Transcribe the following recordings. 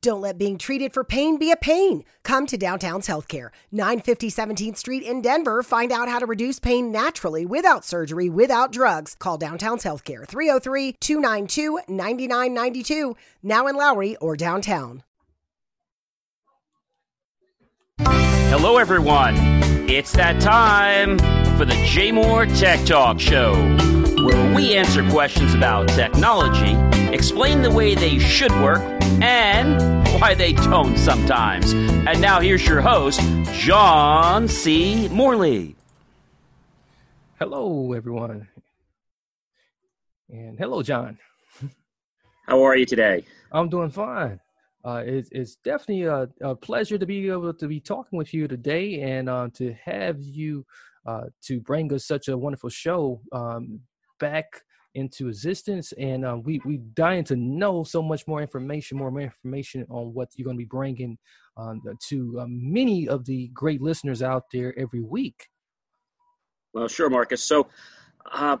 Don't let being treated for pain be a pain. Come to Downtown's Healthcare, 950 17th Street in Denver. Find out how to reduce pain naturally without surgery, without drugs. Call Downtown's Healthcare, 303 292 9992, now in Lowry or downtown. Hello, everyone. It's that time for the JMOR Tech Talk Show, where we answer questions about technology, explain the way they should work, and why they don't sometimes. And now here's your host, John C. Morley. Hello, everyone. And hello, John. How are you today? I'm doing fine. Uh, it's, it's definitely a, a, pleasure to be able to be talking with you today and uh, to have you uh, to bring us such a wonderful show um, back into existence. And uh, we we dying to know so much more information, more, more information on what you're going to be bringing um, to uh, many of the great listeners out there every week. Well, sure, Marcus. So uh,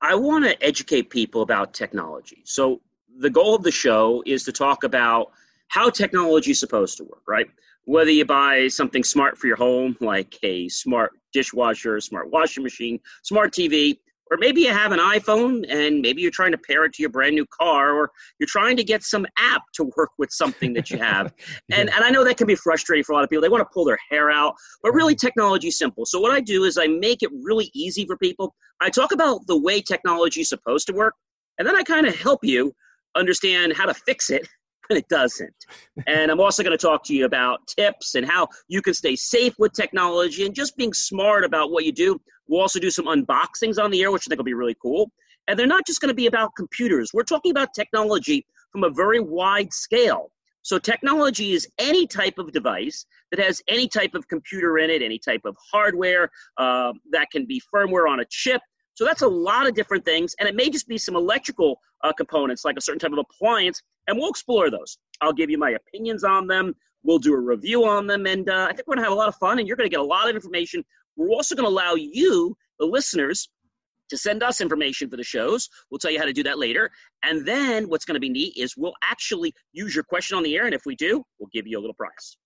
I want to educate people about technology. So the goal of the show is to talk about how technology is supposed to work, right? Whether you buy something smart for your home, like a smart dishwasher, smart washing machine, smart TV, or maybe you have an iPhone and maybe you're trying to pair it to your brand new car, or you're trying to get some app to work with something that you have. yeah. and, and I know that can be frustrating for a lot of people. They want to pull their hair out, but really mm-hmm. technology is simple. So what I do is I make it really easy for people. I talk about the way technology is supposed to work, and then I kind of help you understand how to fix it when it doesn't. And I'm also going to talk to you about tips and how you can stay safe with technology and just being smart about what you do. We'll also do some unboxings on the air, which I think will be really cool. And they're not just going to be about computers. We're talking about technology from a very wide scale. So, technology is any type of device that has any type of computer in it, any type of hardware uh, that can be firmware on a chip, so that's a lot of different things, and it may just be some electrical uh, components, like a certain type of appliance, and we'll explore those. I'll give you my opinions on them. We'll do a review on them, and uh, I think we're gonna have a lot of fun, and you're gonna get a lot of information. We're also gonna allow you, the listeners, to send us information for the shows. We'll tell you how to do that later. And then what's going to be neat is we'll actually use your question on the air. And if we do, we'll give you a little prize.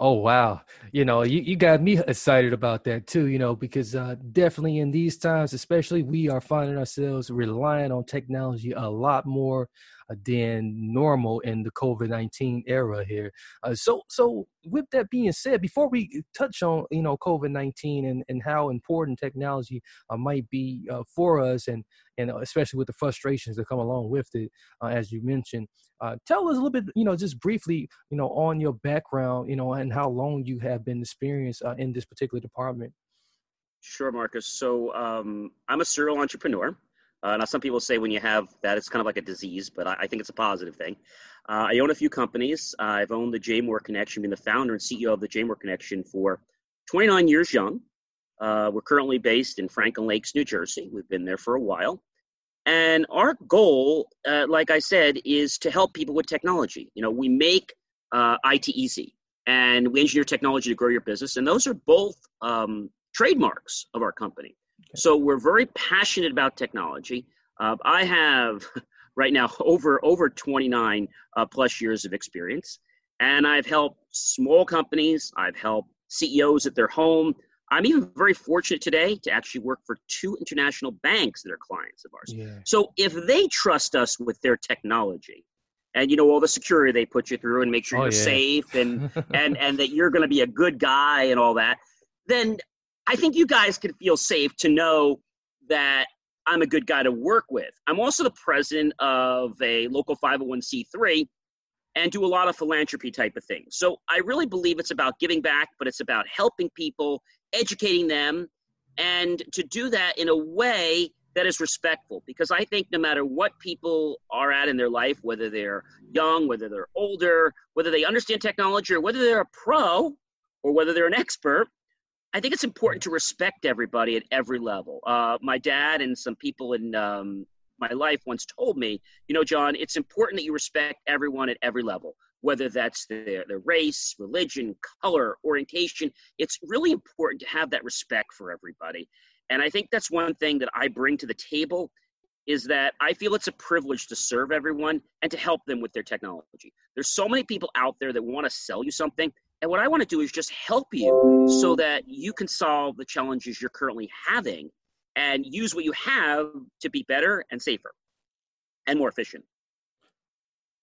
Oh wow! You know, you, you got me excited about that too. You know, because uh, definitely in these times, especially, we are finding ourselves relying on technology a lot more than normal in the COVID nineteen era here. Uh, so, so with that being said, before we touch on you know COVID nineteen and and how important technology uh, might be uh, for us, and and especially with the frustrations that come along with it, uh, as you mentioned. Uh, tell us a little bit, you know, just briefly, you know, on your background, you know, and how long you have been experienced uh, in this particular department. Sure, Marcus. So um, I'm a serial entrepreneur. Uh, now, some people say when you have that, it's kind of like a disease, but I, I think it's a positive thing. Uh, I own a few companies. I've owned the JMOR Connection, being the founder and CEO of the JMOR Connection for 29 years young. Uh, we're currently based in Franklin Lakes, New Jersey. We've been there for a while. And our goal, uh, like I said, is to help people with technology. You know, we make uh, IT easy and we engineer technology to grow your business. And those are both um, trademarks of our company. So we're very passionate about technology. Uh, I have right now over over 29 uh, plus years of experience, and I've helped small companies. I've helped CEOs at their home. I'm even very fortunate today to actually work for two international banks that are clients of ours. Yeah. So if they trust us with their technology, and you know all the security they put you through and make sure oh, you're yeah. safe and and and that you're going to be a good guy and all that, then I think you guys can feel safe to know that I'm a good guy to work with. I'm also the president of a local 501c3 and do a lot of philanthropy type of things. So I really believe it's about giving back, but it's about helping people, educating them, and to do that in a way that is respectful. Because I think no matter what people are at in their life, whether they're young, whether they're older, whether they understand technology, or whether they're a pro, or whether they're an expert, I think it's important to respect everybody at every level. Uh, my dad and some people in um, my life once told me, you know, John, it's important that you respect everyone at every level, whether that's their, their race, religion, color, orientation. It's really important to have that respect for everybody. And I think that's one thing that I bring to the table is that I feel it's a privilege to serve everyone and to help them with their technology. There's so many people out there that want to sell you something. And what I want to do is just help you so that you can solve the challenges you're currently having and use what you have to be better and safer and more efficient.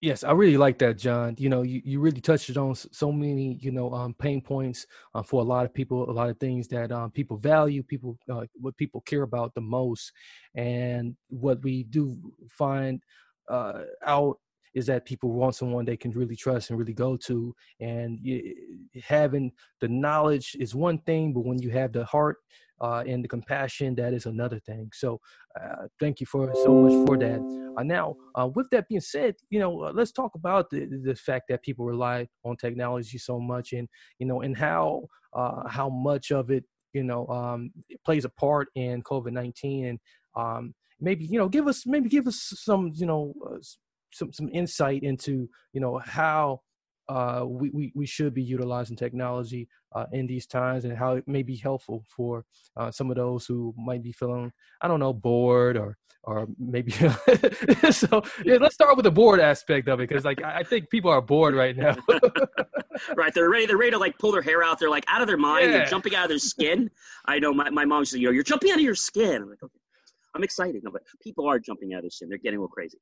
Yes, I really like that, John. You know, you, you really touched on so many, you know, um, pain points uh, for a lot of people, a lot of things that um, people value, people, uh, what people care about the most. And what we do find uh, out is that people want someone they can really trust and really go to. And having the knowledge is one thing, but when you have the heart uh, and the compassion, that is another thing. So uh, thank you for so much for that. Uh, now, uh, with that being said, you know, uh, let's talk about the, the fact that people rely on technology so much, and you know, and how uh, how much of it, you know, um, plays a part in COVID nineteen, and um, maybe you know, give us maybe give us some, you know, some some insight into you know how uh, we, we, we should be utilizing technology uh, in these times and how it may be helpful for uh, some of those who might be feeling, I don't know, bored or or maybe. so yeah, let's start with the bored aspect of it because like I think people are bored right now. right, they're ready. They're ready to like pull their hair out. They're like out of their mind. Yeah. They're jumping out of their skin. I know my my mom said, you know, you're jumping out of your skin. I'm like, okay, I'm excited. No, but people are jumping out of their skin. They're getting a little crazy.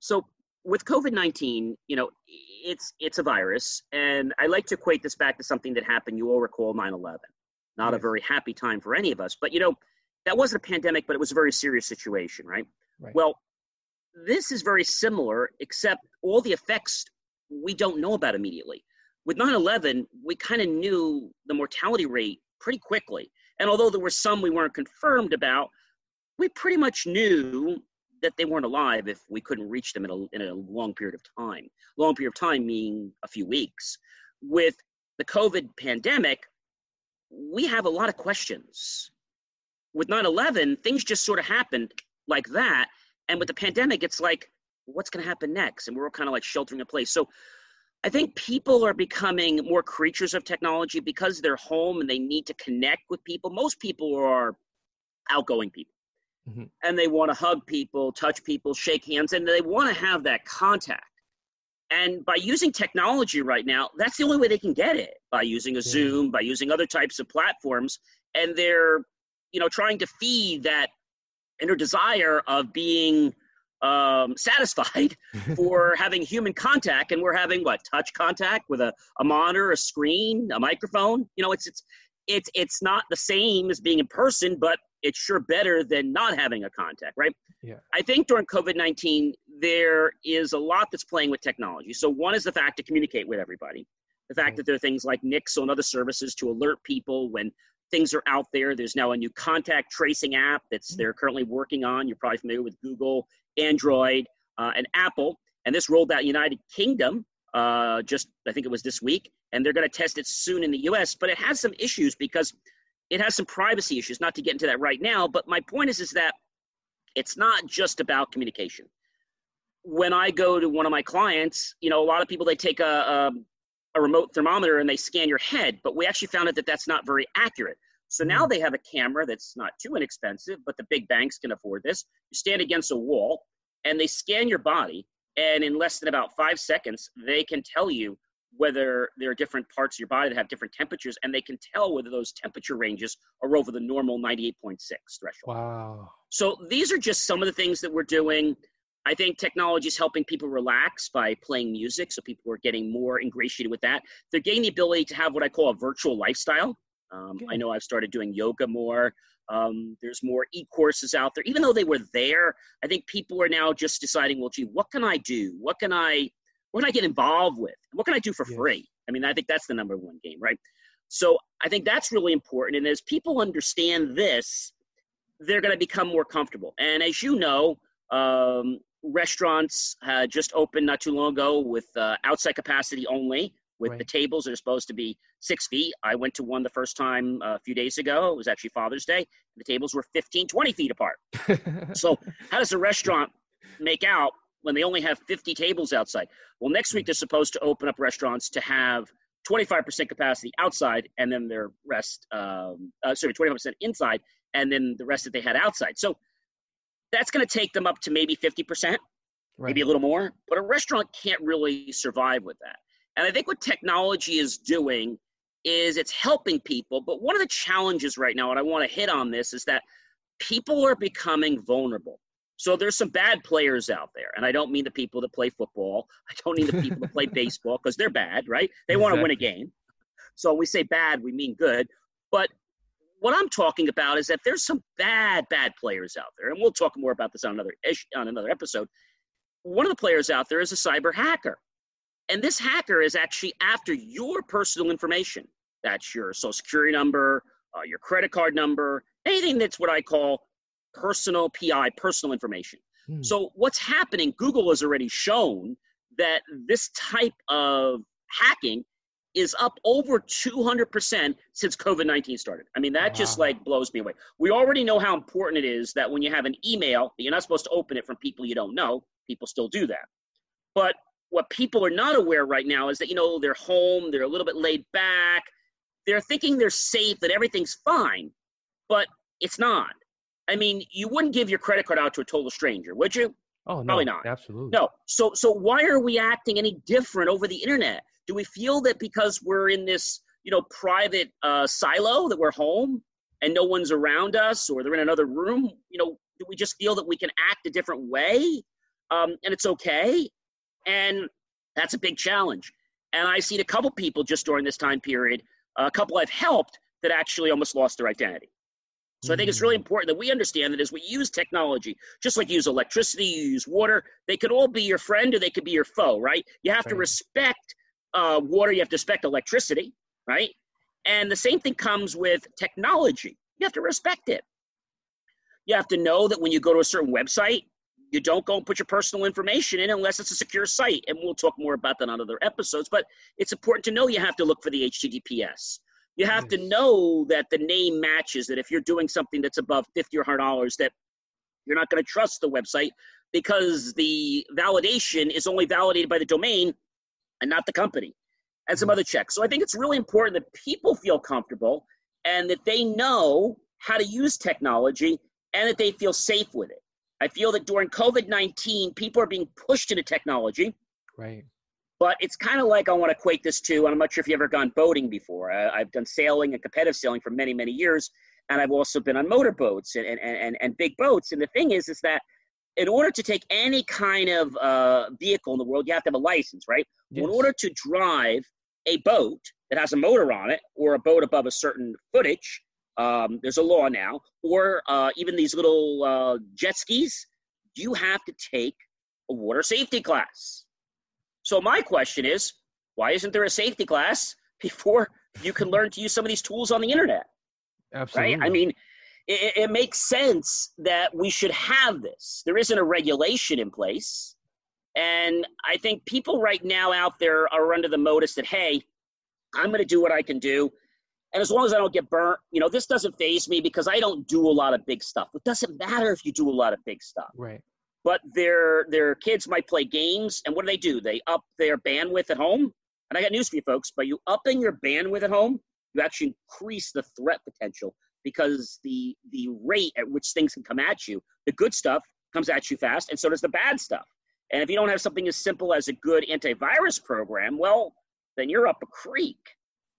So with COVID nineteen, you know, it's it's a virus, and I like to equate this back to something that happened. You all recall 9-11. Not yes. a very happy time for any of us, but you know, that wasn't a pandemic, but it was a very serious situation, right? right. Well, this is very similar, except all the effects we don't know about immediately. With 9/11, we kind of knew the mortality rate pretty quickly, and although there were some we weren't confirmed about, we pretty much knew that they weren't alive if we couldn't reach them in a, in a long period of time. Long period of time meaning a few weeks. With the COVID pandemic, we have a lot of questions. With 9 11, things just sort of happened like that. And with the pandemic, it's like, what's going to happen next? And we're all kind of like sheltering in place. So I think people are becoming more creatures of technology because they're home and they need to connect with people. Most people are outgoing people mm-hmm. and they want to hug people, touch people, shake hands, and they want to have that contact. And by using technology right now, that's the only way they can get it by using a yeah. Zoom, by using other types of platforms. And they're, you know, trying to feed that inner desire of being um, satisfied for having human contact. And we're having what touch contact with a, a monitor, a screen, a microphone. You know, it's it's it's it's not the same as being in person, but it's sure better than not having a contact, right? Yeah. I think during COVID 19, there is a lot that's playing with technology. So, one is the fact to communicate with everybody, the fact mm-hmm. that there are things like Nixle and other services to alert people when things are out there. There's now a new contact tracing app that's mm-hmm. they're currently working on. You're probably familiar with Google, Android, uh, and Apple. And this rolled out United Kingdom uh, just, I think it was this week. And they're going to test it soon in the US. But it has some issues because it has some privacy issues, not to get into that right now, but my point is is that it's not just about communication. When I go to one of my clients, you know, a lot of people they take a, a, a remote thermometer and they scan your head, but we actually found out that that's not very accurate. So now mm. they have a camera that's not too inexpensive, but the big banks can afford this. You stand against a wall and they scan your body, and in less than about five seconds, they can tell you whether there are different parts of your body that have different temperatures, and they can tell whether those temperature ranges are over the normal 98.6 threshold. Wow. So these are just some of the things that we're doing. I think technology is helping people relax by playing music, so people are getting more ingratiated with that. They're getting the ability to have what I call a virtual lifestyle. Um, I know I've started doing yoga more. Um, there's more e-courses out there. Even though they were there, I think people are now just deciding, well, gee, what can I do? What can I what can I get involved with? What can I do for yes. free? I mean, I think that's the number one game, right? So I think that's really important. And as people understand this, they're going to become more comfortable. And as you know, um, restaurants uh, just opened not too long ago with uh, outside capacity only, with right. the tables that are supposed to be six feet. I went to one the first time uh, a few days ago. It was actually Father's Day. The tables were 15, 20 feet apart. so, how does a restaurant make out when they only have 50 tables outside. Well, next week they're supposed to open up restaurants to have 25% capacity outside and then their rest, um, uh, sorry, 25% inside and then the rest that they had outside. So that's going to take them up to maybe 50%, right. maybe a little more. But a restaurant can't really survive with that. And I think what technology is doing is it's helping people. But one of the challenges right now, and I want to hit on this, is that people are becoming vulnerable. So there's some bad players out there, and I don't mean the people that play football. I don't mean the people that play baseball because they're bad, right? They exactly. want to win a game. So when we say bad, we mean good. But what I'm talking about is that there's some bad, bad players out there, and we'll talk more about this on another on another episode. One of the players out there is a cyber hacker, and this hacker is actually after your personal information. That's your social security number, uh, your credit card number, anything that's what I call personal PI, personal information. Hmm. So what's happening? Google has already shown that this type of hacking is up over 200% since COVID-19 started. I mean, that wow. just like blows me away. We already know how important it is that when you have an email, you're not supposed to open it from people you don't know. People still do that. But what people are not aware right now is that, you know, they're home, they're a little bit laid back, they're thinking they're safe, that everything's fine, but it's not. I mean, you wouldn't give your credit card out to a total stranger, would you? Oh, no, probably not. Absolutely. No. So, so why are we acting any different over the internet? Do we feel that because we're in this, you know, private uh, silo that we're home and no one's around us, or they're in another room? You know, do we just feel that we can act a different way, um, and it's okay? And that's a big challenge. And I've seen a couple people just during this time period, a couple I've helped that actually almost lost their identity. So I think it's really mm. important that we understand that as we use technology, just like you use electricity, you use water, they could all be your friend or they could be your foe, right? You have right. to respect uh, water, you have to respect electricity, right? And the same thing comes with technology. You have to respect it. You have to know that when you go to a certain website, you don't go and put your personal information in unless it's a secure site. And we'll talk more about that on other episodes. But it's important to know you have to look for the HTTPS. You have yes. to know that the name matches, that if you're doing something that's above 50 or $100, that you're not going to trust the website because the validation is only validated by the domain and not the company and some mm-hmm. other checks. So I think it's really important that people feel comfortable and that they know how to use technology and that they feel safe with it. I feel that during COVID 19, people are being pushed into technology. Right. But it's kind of like I want to equate this to, and I'm not sure if you've ever gone boating before. I, have done sailing and competitive sailing for many, many years, and I've also been on motorboats and, and, and, and big boats. And the thing is, is that in order to take any kind of uh, vehicle in the world, you have to have a license, right? Yes. In order to drive a boat that has a motor on it or a boat above a certain footage, um, there's a law now, or uh, even these little uh, jet skis, you have to take a water safety class. So my question is, why isn't there a safety class before you can learn to use some of these tools on the internet? Absolutely. Right? I mean, it, it makes sense that we should have this. There isn't a regulation in place. And I think people right now out there are under the modus that, hey, I'm going to do what I can do. And as long as I don't get burnt, you know, this doesn't phase me because I don't do a lot of big stuff. It doesn't matter if you do a lot of big stuff. Right but their their kids might play games and what do they do? They up their bandwidth at home? And i got news for you folks by you upping your bandwidth at home you actually increase the threat potential because the the rate at which things can come at you the good stuff comes at you fast and so does the bad stuff. And if you don't have something as simple as a good antivirus program well then you're up a creek.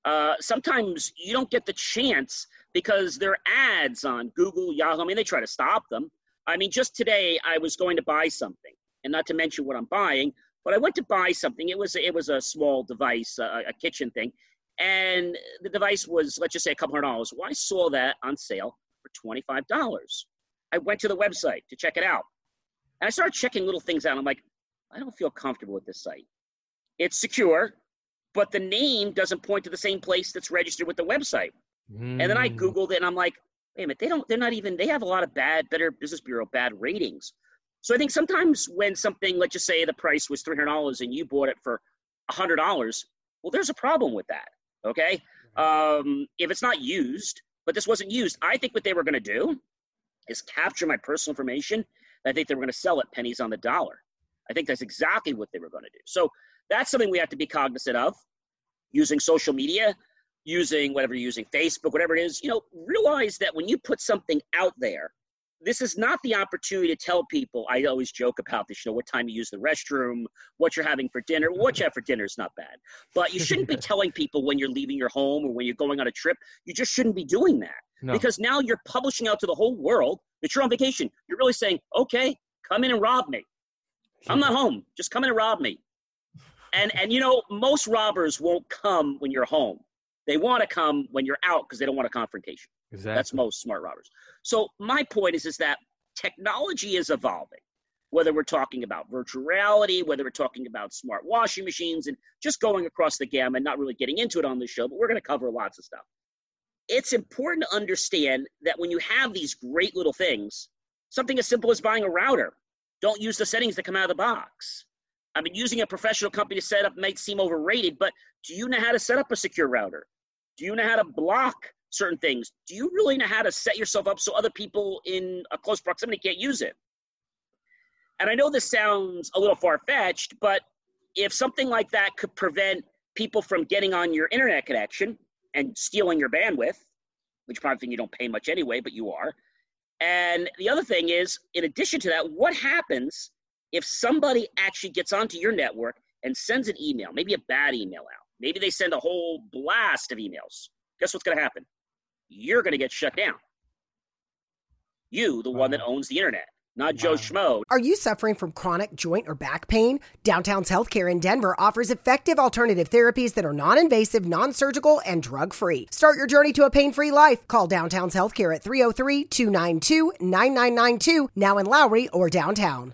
Uh, sometimes you don't get the chance because there are ads on google yahoo i mean they try to stop them I mean, just today I was going to buy something, and not to mention what I'm buying, but I went to buy something. It was it was a small device, a, a kitchen thing, and the device was let's just say a couple hundred dollars. Well, I saw that on sale for twenty five dollars. I went to the website to check it out, and I started checking little things out. I'm like, I don't feel comfortable with this site. It's secure, but the name doesn't point to the same place that's registered with the website. Mm. And then I hmm. Googled it and I'm like, wait a minute, they don't, they're not even, they have a lot of bad, Better Business Bureau bad ratings. So I think sometimes when something, let's just say the price was $300 and you bought it for $100, well, there's a problem with that. Okay. Um, if it's not used, but this wasn't used, I think what they were going to do is capture my personal information. I think they were going to sell it pennies on the dollar. I think that's exactly what they were going to do. So that's something we have to be cognizant of using social media using whatever you're using, Facebook, whatever it is, you know, realize that when you put something out there, this is not the opportunity to tell people. I always joke about this, you know, what time you use the restroom, what you're having for dinner. What you have for dinner is not bad, but you shouldn't be telling people when you're leaving your home or when you're going on a trip. You just shouldn't be doing that no. because now you're publishing out to the whole world that you're on vacation. You're really saying, okay, come in and rob me. I'm not home. Just come in and rob me. And and you know, most robbers won't come when you're home. They want to come when you're out because they don't want a confrontation. Exactly. That's most smart robbers. So my point is is that technology is evolving. Whether we're talking about virtual reality, whether we're talking about smart washing machines, and just going across the gamut, not really getting into it on the show, but we're going to cover lots of stuff. It's important to understand that when you have these great little things, something as simple as buying a router, don't use the settings that come out of the box. I mean, using a professional company to set up might seem overrated, but do you know how to set up a secure router? Do you know how to block certain things. Do you really know how to set yourself up so other people in a close proximity can't use it? And I know this sounds a little far fetched, but if something like that could prevent people from getting on your internet connection and stealing your bandwidth, which probably you don't pay much anyway, but you are. And the other thing is, in addition to that, what happens if somebody actually gets onto your network and sends an email, maybe a bad email out? Maybe they send a whole blast of emails. Guess what's going to happen? you're going to get shut down. You, the one that owns the internet, not Joe Schmo. Are you suffering from chronic joint or back pain? Downtown's Healthcare in Denver offers effective alternative therapies that are non invasive, non surgical, and drug free. Start your journey to a pain free life. Call Downtown's Healthcare at 303 292 9992, now in Lowry or downtown.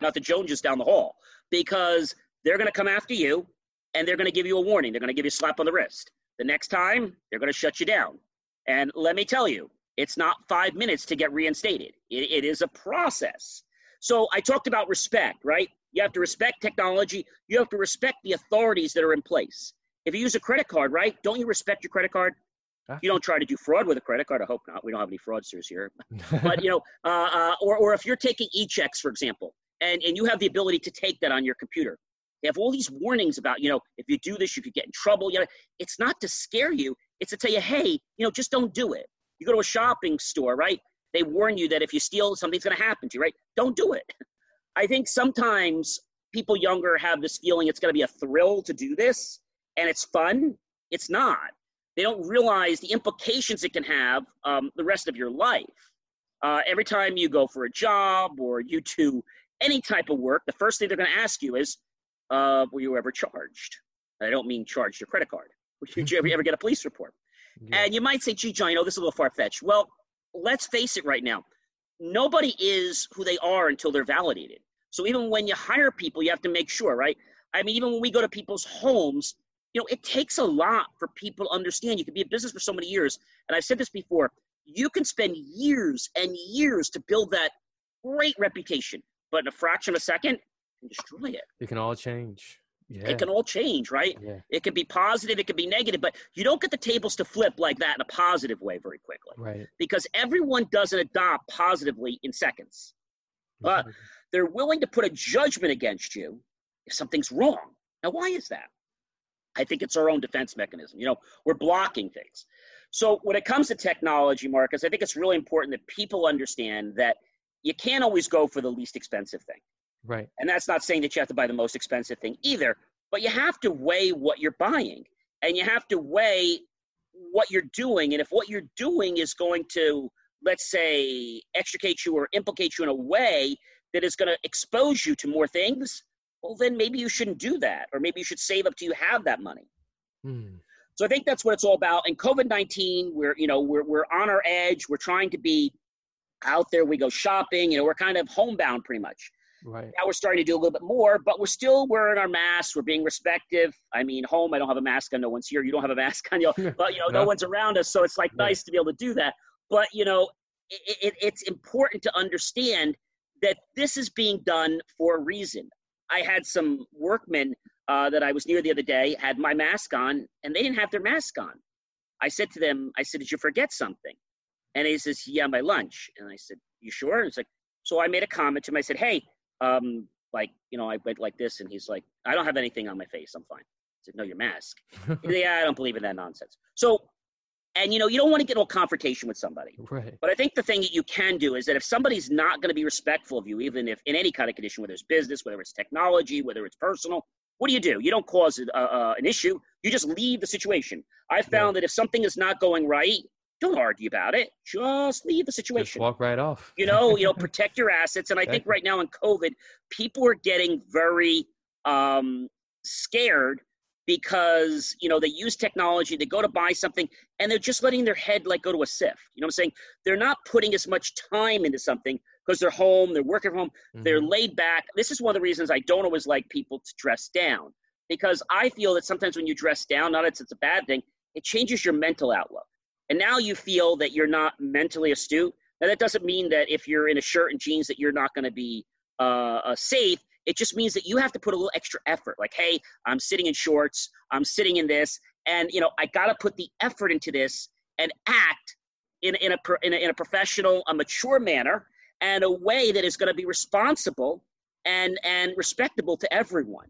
not the Joneses down the hall, because they're going to come after you and they're going to give you a warning. They're going to give you a slap on the wrist. The next time, they're going to shut you down. And let me tell you, it's not five minutes to get reinstated, it, it is a process. So I talked about respect, right? You have to respect technology, you have to respect the authorities that are in place. If you use a credit card, right? Don't you respect your credit card? You don't try to do fraud with a credit card. I hope not. We don't have any fraudsters here. but you know, uh, uh, or or if you're taking e-checks, for example, and, and you have the ability to take that on your computer. They have all these warnings about, you know, if you do this, you could get in trouble. You know, it's not to scare you, it's to tell you, hey, you know, just don't do it. You go to a shopping store, right? They warn you that if you steal, something's going to happen to you, right? Don't do it. I think sometimes people younger have this feeling it's going to be a thrill to do this and it's fun. It's not. They don't realize the implications it can have um, the rest of your life. Uh, every time you go for a job or you do any type of work, the first thing they're going to ask you is, uh, were you ever charged? I don't mean charged your credit card. Did you ever, ever get a police report? Yeah. And you might say, gee, John, you know, this is a little far fetched. Well, let's face it right now. Nobody is who they are until they're validated. So even when you hire people, you have to make sure, right? I mean, even when we go to people's homes, you know, it takes a lot for people to understand. You can be a business for so many years. And I've said this before you can spend years and years to build that great reputation but in a fraction of a second, can destroy it. It can all change. Yeah. It can all change, right? Yeah. It can be positive, it can be negative, but you don't get the tables to flip like that in a positive way very quickly. Right. Because everyone doesn't adopt positively in seconds. But they're willing to put a judgment against you if something's wrong. Now, why is that? I think it's our own defense mechanism. You know, we're blocking things. So when it comes to technology, Marcus, I think it's really important that people understand that you can't always go for the least expensive thing. Right. And that's not saying that you have to buy the most expensive thing either, but you have to weigh what you're buying and you have to weigh what you're doing. And if what you're doing is going to, let's say, extricate you or implicate you in a way that is going to expose you to more things, well, then maybe you shouldn't do that. Or maybe you should save up till you have that money. Hmm. So I think that's what it's all about. And COVID 19, we're, you know, we're, we're on our edge. We're trying to be out there. We go shopping. You know, we're kind of homebound pretty much. Right. Now we're starting to do a little bit more, but we're still wearing our masks. We're being respective. I mean, home, I don't have a mask on. No one's here. You don't have a mask on. You know, but you know, no. no one's around us, so it's like nice to be able to do that. But you know, it, it, it's important to understand that this is being done for a reason. I had some workmen uh, that I was near the other day had my mask on, and they didn't have their mask on. I said to them, I said, "Did you forget something?" And he says, "Yeah, my lunch." And I said, "You sure?" And it's like, so I made a comment to him. I said, "Hey, um, like you know, I went like this," and he's like, "I don't have anything on my face. I'm fine." I said, "No, your mask." yeah, I don't believe in that nonsense. So and you know you don't want to get in a confrontation with somebody right but i think the thing that you can do is that if somebody's not going to be respectful of you even if in any kind of condition whether it's business whether it's technology whether it's personal what do you do you don't cause uh, uh, an issue you just leave the situation i found that if something is not going right don't argue about it. Just leave the situation. just walk right off. You know you know protect your assets and i think right now in covid people are getting very um, scared because you know they use technology they go to buy something and they're just letting their head like go to a sift. You know what i'm saying? They're not putting as much time into something because they're home they're working from home mm-hmm. they're laid back. This is one of the reasons i don't always like people to dress down because i feel that sometimes when you dress down not that it's a bad thing it changes your mental outlook and now you feel that you're not mentally astute now that doesn't mean that if you're in a shirt and jeans that you're not going to be uh, uh, safe it just means that you have to put a little extra effort. Like, hey, I'm sitting in shorts, I'm sitting in this, and you know, I got to put the effort into this and act in, in, a, in, a, in a professional, a mature manner, and a way that is going to be responsible and, and respectable to everyone.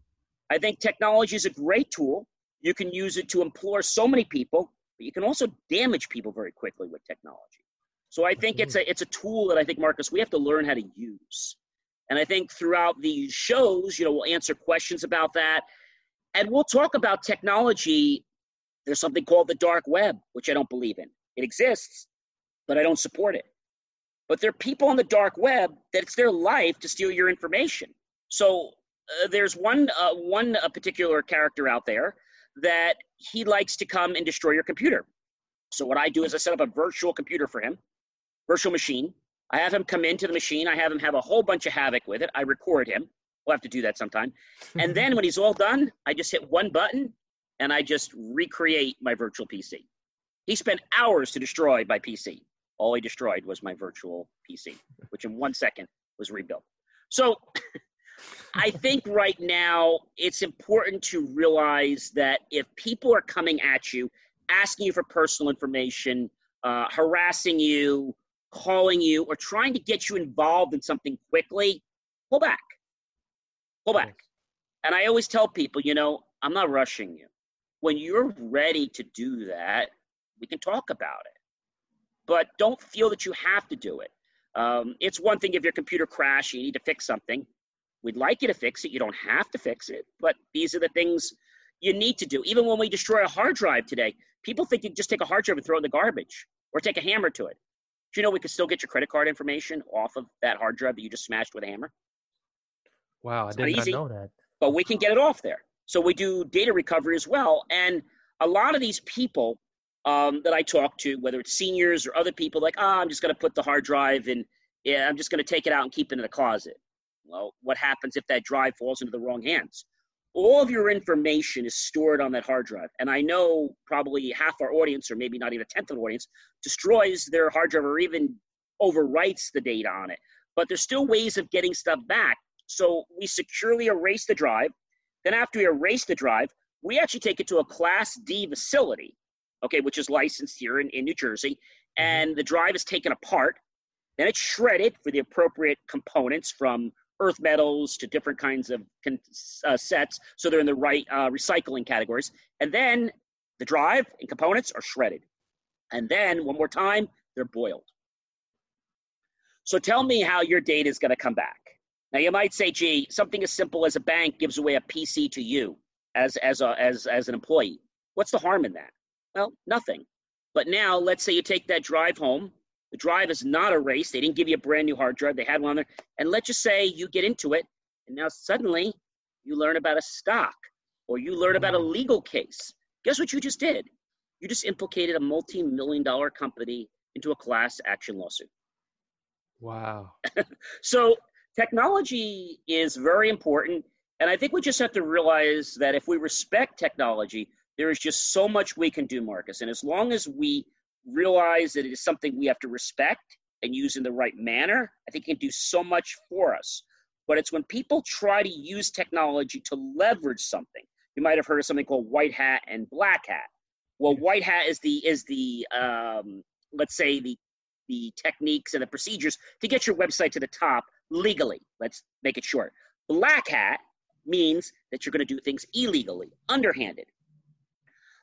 I think technology is a great tool. You can use it to implore so many people, but you can also damage people very quickly with technology. So I think it's a it's a tool that I think Marcus we have to learn how to use. And I think throughout these shows, you know, we'll answer questions about that. And we'll talk about technology. There's something called the dark web, which I don't believe in. It exists, but I don't support it. But there are people on the dark web that it's their life to steal your information. So uh, there's one uh, one uh, particular character out there that he likes to come and destroy your computer. So what I do is I set up a virtual computer for him, virtual machine, I have him come into the machine. I have him have a whole bunch of havoc with it. I record him. We'll have to do that sometime. and then when he's all done, I just hit one button and I just recreate my virtual PC. He spent hours to destroy my PC. All he destroyed was my virtual PC, which in one second was rebuilt. So I think right now it's important to realize that if people are coming at you, asking you for personal information, uh, harassing you, calling you or trying to get you involved in something quickly, pull back. Pull back. And I always tell people, you know, I'm not rushing you. When you're ready to do that, we can talk about it. But don't feel that you have to do it. Um, it's one thing if your computer crashes, you need to fix something. We'd like you to fix it. You don't have to fix it, but these are the things you need to do. Even when we destroy a hard drive today, people think you just take a hard drive and throw it in the garbage or take a hammer to it. Do you know we can still get your credit card information off of that hard drive that you just smashed with a hammer? Wow, it's I did not, not know that. But we can get it off there. So we do data recovery as well. And a lot of these people um, that I talk to, whether it's seniors or other people, like, oh, I'm just going to put the hard drive in, yeah, I'm just going to take it out and keep it in the closet. Well, what happens if that drive falls into the wrong hands? all of your information is stored on that hard drive. And I know probably half our audience, or maybe not even a tenth of the audience, destroys their hard drive or even overwrites the data on it. But there's still ways of getting stuff back. So we securely erase the drive. Then after we erase the drive, we actually take it to a Class D facility, okay, which is licensed here in, in New Jersey. Mm-hmm. And the drive is taken apart. Then it's shredded for the appropriate components from earth metals to different kinds of uh, sets so they're in the right uh, recycling categories. And then the drive and components are shredded. And then one more time they're boiled. So tell me how your data is going to come back. Now you might say gee something as simple as a bank gives away a pc to you as as a, as as an employee. What's the harm in that? Well nothing. But now let's say you take that drive home the drive is not erased. They didn't give you a brand new hard drive. They had one on there. And let's just say you get into it, and now suddenly you learn about a stock or you learn about a legal case. Guess what you just did? You just implicated a multi million dollar company into a class action lawsuit. Wow. so technology is very important. And I think we just have to realize that if we respect technology, there is just so much we can do, Marcus. And as long as we realize that it is something we have to respect and use in the right manner, I think can do so much for us. But it's when people try to use technology to leverage something. You might have heard of something called white hat and black hat. Well, white hat is the is the um, let's say the the techniques and the procedures to get your website to the top legally. Let's make it short. Black hat means that you're going to do things illegally, underhanded.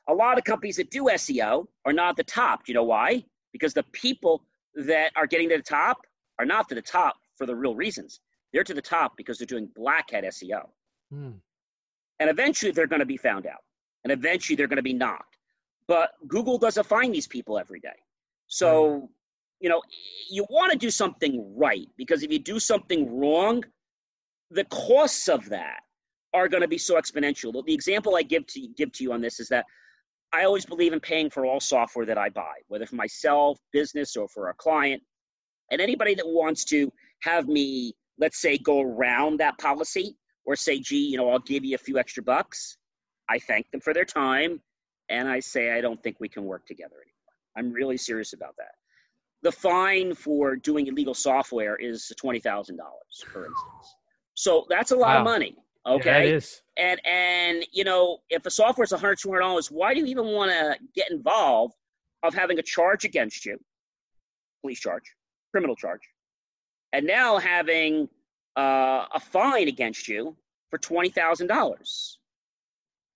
A lot of companies that do SEO are not at the top. Do you know why? Because the people that are getting to the top are not to the top for the real reasons. They're to the top because they're doing black hat SEO. Hmm. And eventually they're going to be found out. And eventually they're going to be knocked. But Google doesn't find these people every day. So, you know, you want to do something right because if you do something wrong, the costs of that are going to be so exponential. The example I give to give to you on this is that I always believe in paying for all software that I buy, whether for myself, business, or for a client. And anybody that wants to have me, let's say, go around that policy or say, gee, you know, I'll give you a few extra bucks, I thank them for their time and I say, I don't think we can work together anymore. I'm really serious about that. The fine for doing illegal software is $20,000, for instance. So that's a lot wow. of money. Okay. Yeah, and and you know, if the software is 100 200 dollars, why do you even want to get involved of having a charge against you, police charge, criminal charge, and now having uh, a fine against you for twenty thousand dollars?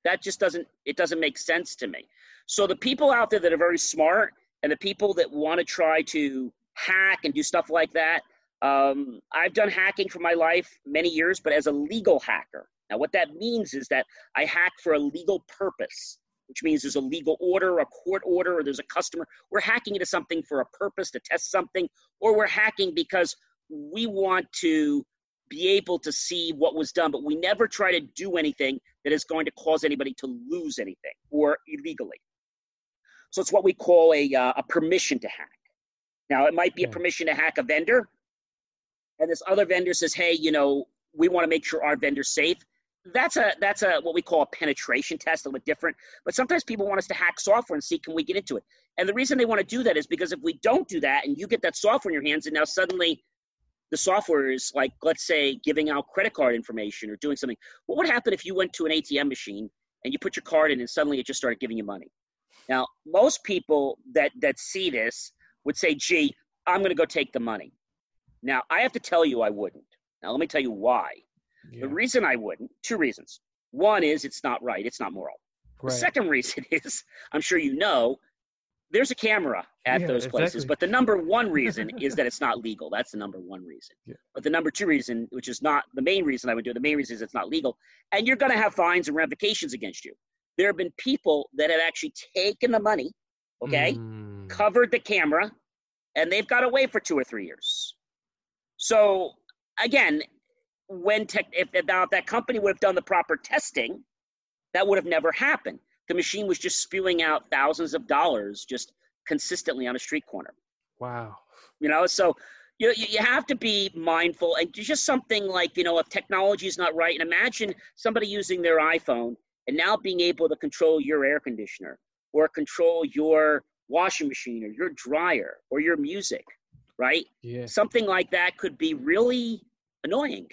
That just doesn't it doesn't make sense to me. So the people out there that are very smart and the people that want to try to hack and do stuff like that, um, I've done hacking for my life many years, but as a legal hacker. Now, what that means is that I hack for a legal purpose, which means there's a legal order, a court order, or there's a customer. We're hacking into something for a purpose to test something, or we're hacking because we want to be able to see what was done, but we never try to do anything that is going to cause anybody to lose anything or illegally. So it's what we call a, uh, a permission to hack. Now, it might be a permission to hack a vendor, and this other vendor says, "Hey, you know, we want to make sure our vendor's safe." That's a that's a what we call a penetration test, a little bit different. But sometimes people want us to hack software and see can we get into it. And the reason they want to do that is because if we don't do that, and you get that software in your hands, and now suddenly the software is like, let's say, giving out credit card information or doing something. What would happen if you went to an ATM machine and you put your card in, and suddenly it just started giving you money? Now, most people that that see this would say, "Gee, I'm going to go take the money." Now, I have to tell you, I wouldn't. Now, let me tell you why. Yeah. The reason I wouldn't, two reasons. One is it's not right, it's not moral. Right. The second reason is, I'm sure you know, there's a camera at yeah, those places. Exactly. But the number one reason is that it's not legal. That's the number one reason. Yeah. But the number two reason, which is not the main reason I would do it, the main reason is it's not legal. And you're going to have fines and ramifications against you. There have been people that have actually taken the money, okay, mm. covered the camera, and they've got away for two or three years. So again, when tech, if, if that company would have done the proper testing, that would have never happened. The machine was just spewing out thousands of dollars just consistently on a street corner. Wow. You know, so you, you have to be mindful and just something like, you know, if technology is not right, and imagine somebody using their iPhone and now being able to control your air conditioner or control your washing machine or your dryer or your music right? Yeah. Something like that could be really annoying.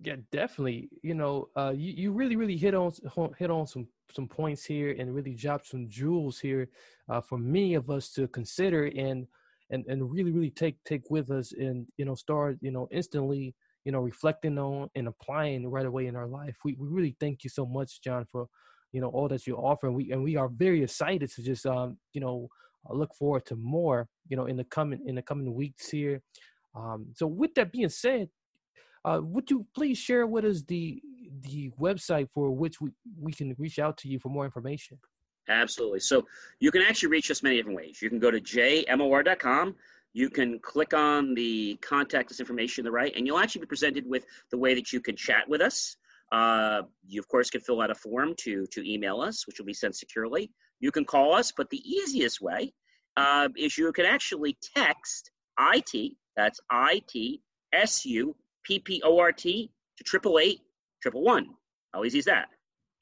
yeah, definitely. You know, uh, you, you really, really hit on hit on some some points here and really dropped some jewels here uh, for many of us to consider and and and really, really take take with us and you know start you know instantly you know reflecting on and applying right away in our life. We we really thank you so much, John, for you know all that you offer and we and we are very excited to just um you know I look forward to more, you know, in the coming in the coming weeks here. Um, so, with that being said, uh, would you please share with us the the website for which we, we can reach out to you for more information? Absolutely. So you can actually reach us many different ways. You can go to jmor.com. You can click on the contact us information to the right, and you'll actually be presented with the way that you can chat with us. Uh, you, of course, can fill out a form to, to email us, which will be sent securely. You can call us, but the easiest way uh, is you can actually text IT, that's I T S U P P O R T, to triple eight triple one. How easy is that?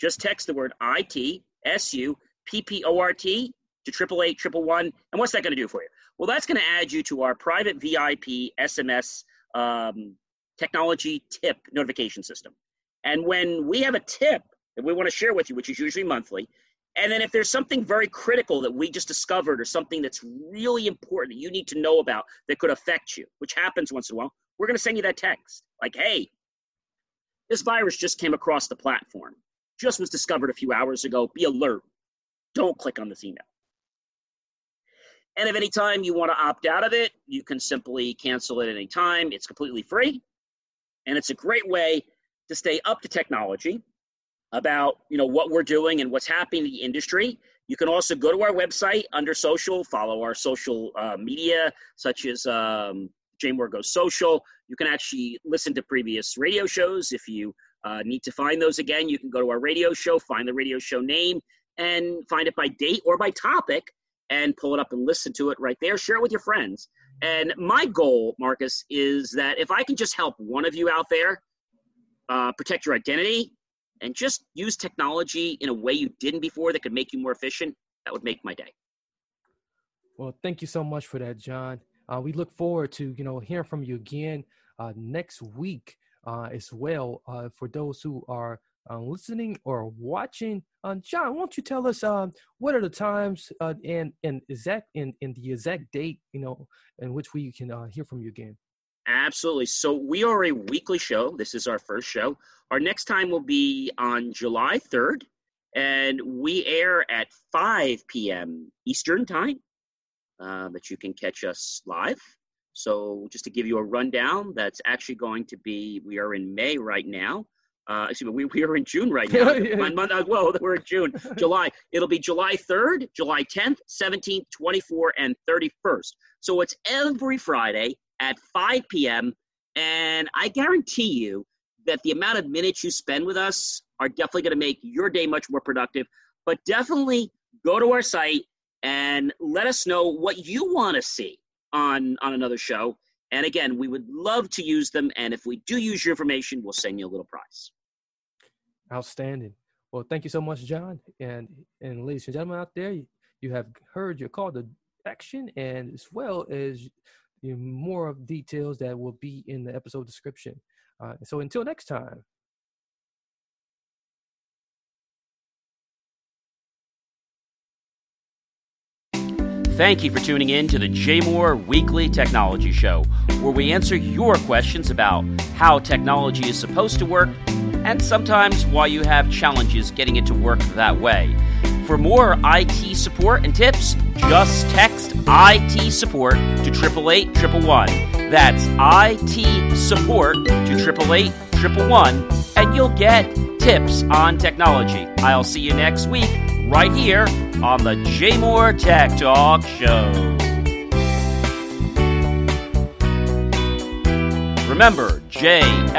Just text the word IT S U P P O R T to triple eight triple one. And what's that going to do for you? Well, that's going to add you to our private VIP SMS um, technology tip notification system. And when we have a tip that we want to share with you, which is usually monthly, and then if there's something very critical that we just discovered or something that's really important that you need to know about that could affect you, which happens once in a while, we're going to send you that text like, hey, this virus just came across the platform, just was discovered a few hours ago. Be alert. Don't click on this email. And if any time you want to opt out of it, you can simply cancel it at any time. It's completely free. And it's a great way to stay up to technology about you know what we're doing and what's happening in the industry. You can also go to our website under social, follow our social uh, media such as um, JMOR Goes Social. You can actually listen to previous radio shows if you uh, need to find those again. You can go to our radio show, find the radio show name, and find it by date or by topic and pull it up and listen to it right there. Share it with your friends. And my goal, Marcus, is that if I can just help one of you out there uh, protect your identity and just use technology in a way you didn't before that could make you more efficient, that would make my day. Well, thank you so much for that, John. Uh, we look forward to you know hearing from you again uh, next week uh, as well. Uh, for those who are uh, listening or watching. Uh, John, won't you tell us uh, what are the times and and exact in in the exact date you know in which we can hear from you again? Absolutely. So we are a weekly show. This is our first show. Our next time will be on July third, and we air at five p.m. Eastern time. Uh, that you can catch us live. So just to give you a rundown, that's actually going to be. We are in May right now. Uh, excuse me, we, we are in June right now. yeah. month, uh, well, we're in June, July. It'll be July 3rd, July 10th, 17th, 24th, and 31st. So it's every Friday at 5 p.m. And I guarantee you that the amount of minutes you spend with us are definitely going to make your day much more productive. But definitely go to our site and let us know what you want to see on, on another show. And again, we would love to use them. And if we do use your information, we'll send you a little prize. Outstanding. Well, thank you so much, John. And and ladies and gentlemen out there, you have heard your call to action, and as well as you know, more of details that will be in the episode description. Uh, so until next time. Thank you for tuning in to the JMOR Weekly Technology Show, where we answer your questions about how technology is supposed to work and sometimes why you have challenges getting it to work that way. For more IT support and tips, just text IT support to 888 That's IT support to 888 and you'll get tips on technology. I'll see you next week right here on the JMOR Tech Talk Show. Remember, jmor.com.